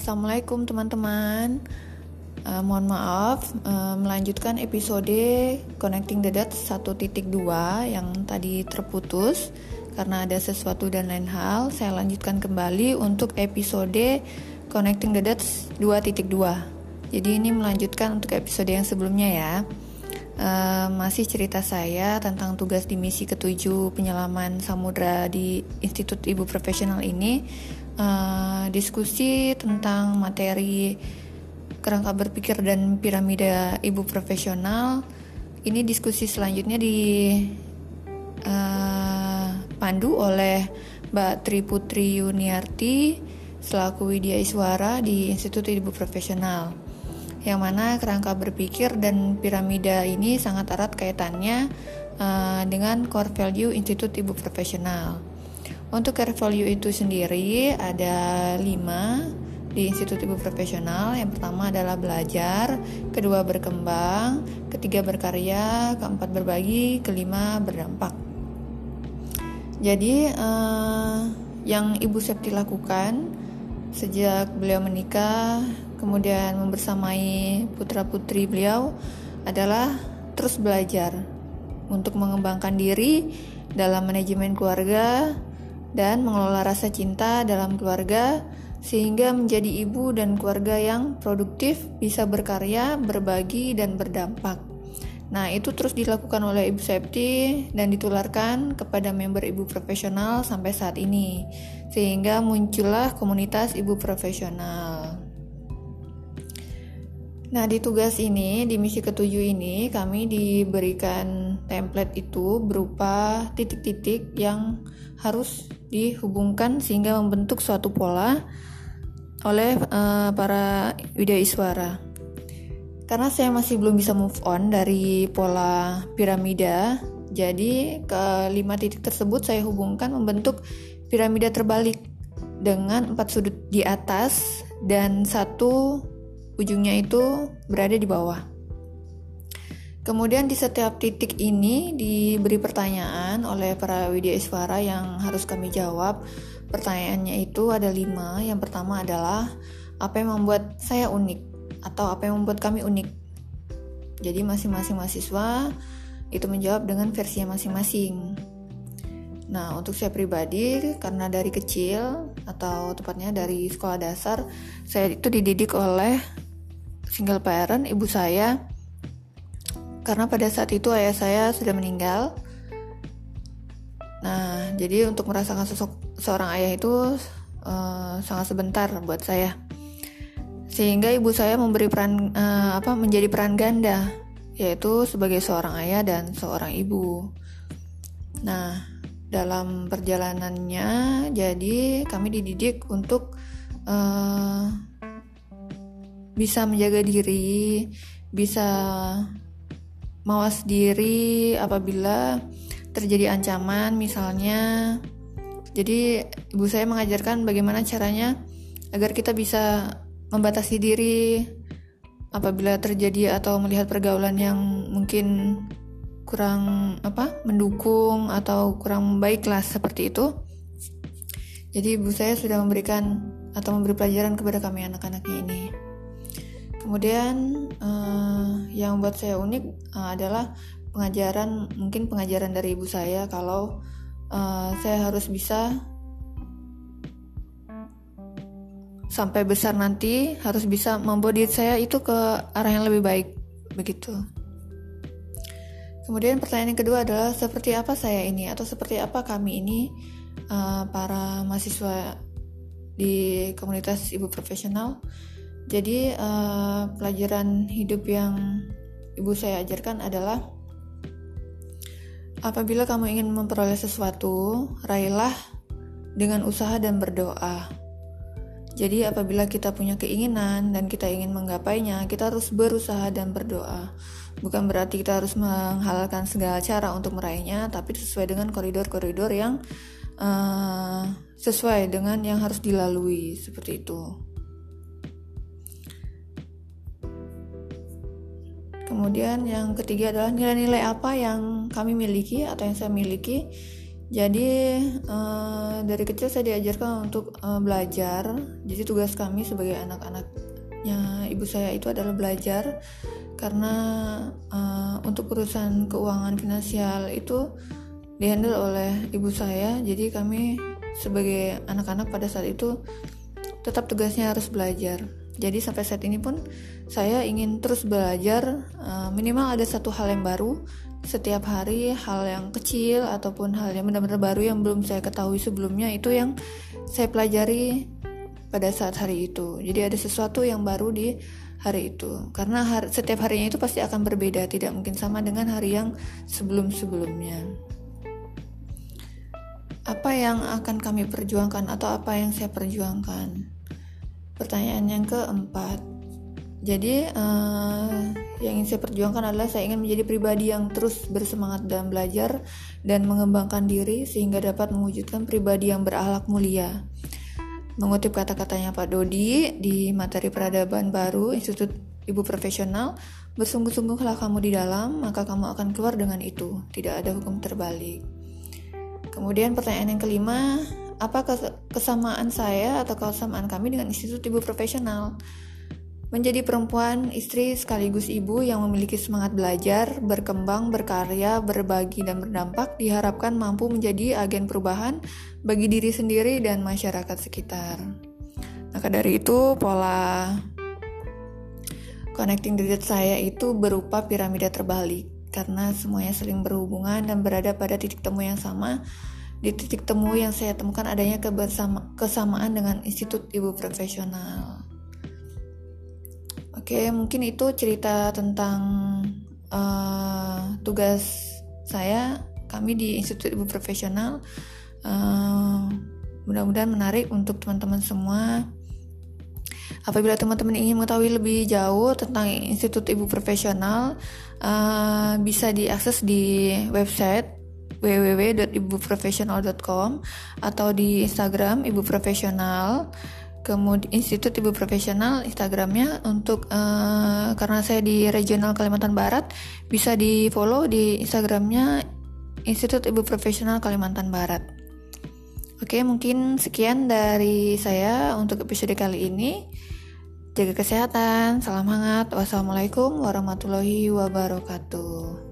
Assalamualaikum teman-teman. Uh, mohon maaf uh, melanjutkan episode Connecting the Dots 1.2 yang tadi terputus karena ada sesuatu dan lain hal. Saya lanjutkan kembali untuk episode Connecting the Dots 2.2. Jadi ini melanjutkan untuk episode yang sebelumnya ya. Uh, masih cerita saya tentang tugas di misi ketujuh penyelaman samudra di Institut Ibu Profesional ini uh, diskusi tentang materi kerangka berpikir dan piramida ibu profesional. Ini diskusi selanjutnya di uh, pandu oleh Mbak Tri Putri Yuniarti selaku Widya Iswara di Institut Ibu Profesional. Yang mana kerangka berpikir dan piramida ini sangat erat kaitannya uh, dengan core value Institut Ibu Profesional. Untuk core value itu sendiri ada lima di Institut Ibu Profesional. Yang pertama adalah belajar, kedua berkembang, ketiga berkarya, keempat berbagi, kelima berdampak. Jadi eh, yang Ibu Septi lakukan sejak beliau menikah, kemudian membersamai putra putri beliau adalah terus belajar untuk mengembangkan diri dalam manajemen keluarga, dan mengelola rasa cinta dalam keluarga sehingga menjadi ibu dan keluarga yang produktif, bisa berkarya, berbagi, dan berdampak. Nah, itu terus dilakukan oleh Ibu Septi dan ditularkan kepada member ibu profesional sampai saat ini, sehingga muncullah komunitas ibu profesional. Nah, di tugas ini, di misi ketujuh ini, kami diberikan template itu berupa titik-titik yang harus dihubungkan sehingga membentuk suatu pola oleh uh, para widya iswara. Karena saya masih belum bisa move on dari pola piramida, jadi kelima titik tersebut saya hubungkan membentuk piramida terbalik dengan empat sudut di atas dan satu ujungnya itu berada di bawah. Kemudian di setiap titik ini diberi pertanyaan oleh para widya iswara yang harus kami jawab. Pertanyaannya itu ada lima. Yang pertama adalah apa yang membuat saya unik atau apa yang membuat kami unik. Jadi masing-masing mahasiswa itu menjawab dengan versinya masing-masing. Nah, untuk saya pribadi, karena dari kecil atau tepatnya dari sekolah dasar, saya itu dididik oleh single parent, ibu saya karena pada saat itu ayah saya sudah meninggal. Nah, jadi untuk merasakan sosok seorang ayah itu uh, sangat sebentar buat saya. Sehingga ibu saya memberi peran uh, apa menjadi peran ganda, yaitu sebagai seorang ayah dan seorang ibu. Nah, dalam perjalanannya, jadi kami dididik untuk uh, bisa menjaga diri, bisa mawas diri apabila terjadi ancaman misalnya. Jadi ibu saya mengajarkan bagaimana caranya agar kita bisa membatasi diri apabila terjadi atau melihat pergaulan yang mungkin kurang apa mendukung atau kurang baik lah seperti itu. Jadi ibu saya sudah memberikan atau memberi pelajaran kepada kami anak-anaknya ini. Kemudian uh, yang buat saya unik uh, adalah pengajaran mungkin pengajaran dari ibu saya kalau uh, saya harus bisa sampai besar nanti harus bisa membawa diri saya itu ke arah yang lebih baik begitu. Kemudian pertanyaan yang kedua adalah seperti apa saya ini atau seperti apa kami ini uh, para mahasiswa di komunitas ibu profesional jadi uh, pelajaran hidup yang ibu saya ajarkan adalah apabila kamu ingin memperoleh sesuatu, raihlah dengan usaha dan berdoa. Jadi apabila kita punya keinginan dan kita ingin menggapainya, kita harus berusaha dan berdoa. Bukan berarti kita harus menghalalkan segala cara untuk meraihnya, tapi sesuai dengan koridor-koridor yang uh, sesuai dengan yang harus dilalui seperti itu. Kemudian yang ketiga adalah nilai-nilai apa yang kami miliki atau yang saya miliki Jadi uh, dari kecil saya diajarkan untuk uh, belajar. Jadi tugas kami sebagai anak-anaknya ibu saya itu adalah belajar karena uh, untuk urusan keuangan finansial itu dihandle oleh ibu saya. Jadi kami sebagai anak-anak pada saat itu tetap tugasnya harus belajar. Jadi sampai saat ini pun saya ingin terus belajar uh, minimal ada satu hal yang baru setiap hari hal yang kecil ataupun hal yang benar-benar baru yang belum saya ketahui sebelumnya itu yang saya pelajari pada saat hari itu. Jadi ada sesuatu yang baru di hari itu. Karena hari, setiap harinya itu pasti akan berbeda, tidak mungkin sama dengan hari yang sebelum-sebelumnya. Apa yang akan kami perjuangkan atau apa yang saya perjuangkan? Pertanyaan yang keempat, jadi uh, yang ingin saya perjuangkan adalah saya ingin menjadi pribadi yang terus bersemangat dalam belajar dan mengembangkan diri sehingga dapat mewujudkan pribadi yang berakhlak mulia. Mengutip kata-katanya Pak Dodi di materi peradaban baru Institut Ibu Profesional, bersungguh-sungguhlah kamu di dalam, maka kamu akan keluar dengan itu. Tidak ada hukum terbalik. Kemudian pertanyaan yang kelima, apa kesamaan saya atau kesamaan kami dengan Institut Ibu Profesional? Menjadi perempuan, istri sekaligus ibu yang memiliki semangat belajar, berkembang, berkarya, berbagi, dan berdampak diharapkan mampu menjadi agen perubahan bagi diri sendiri dan masyarakat sekitar. Maka dari itu, pola connecting the dots saya itu berupa piramida terbalik karena semuanya saling berhubungan dan berada pada titik temu yang sama. Di titik temu yang saya temukan adanya kesamaan dengan Institut Ibu Profesional. Oke, mungkin itu cerita tentang uh, tugas saya kami di Institut Ibu Profesional. Uh, mudah-mudahan menarik untuk teman-teman semua. Apabila teman-teman ingin mengetahui lebih jauh tentang Institut Ibu Profesional, uh, bisa diakses di website www.ibuprofesional.com atau di Instagram Ibu Profesional kemudian Institut Ibu Profesional Instagramnya untuk uh, karena saya di regional Kalimantan Barat bisa di follow di Instagramnya Institut Ibu Profesional Kalimantan Barat. Oke mungkin sekian dari saya untuk episode kali ini. Jaga kesehatan, salam hangat, wassalamualaikum warahmatullahi wabarakatuh.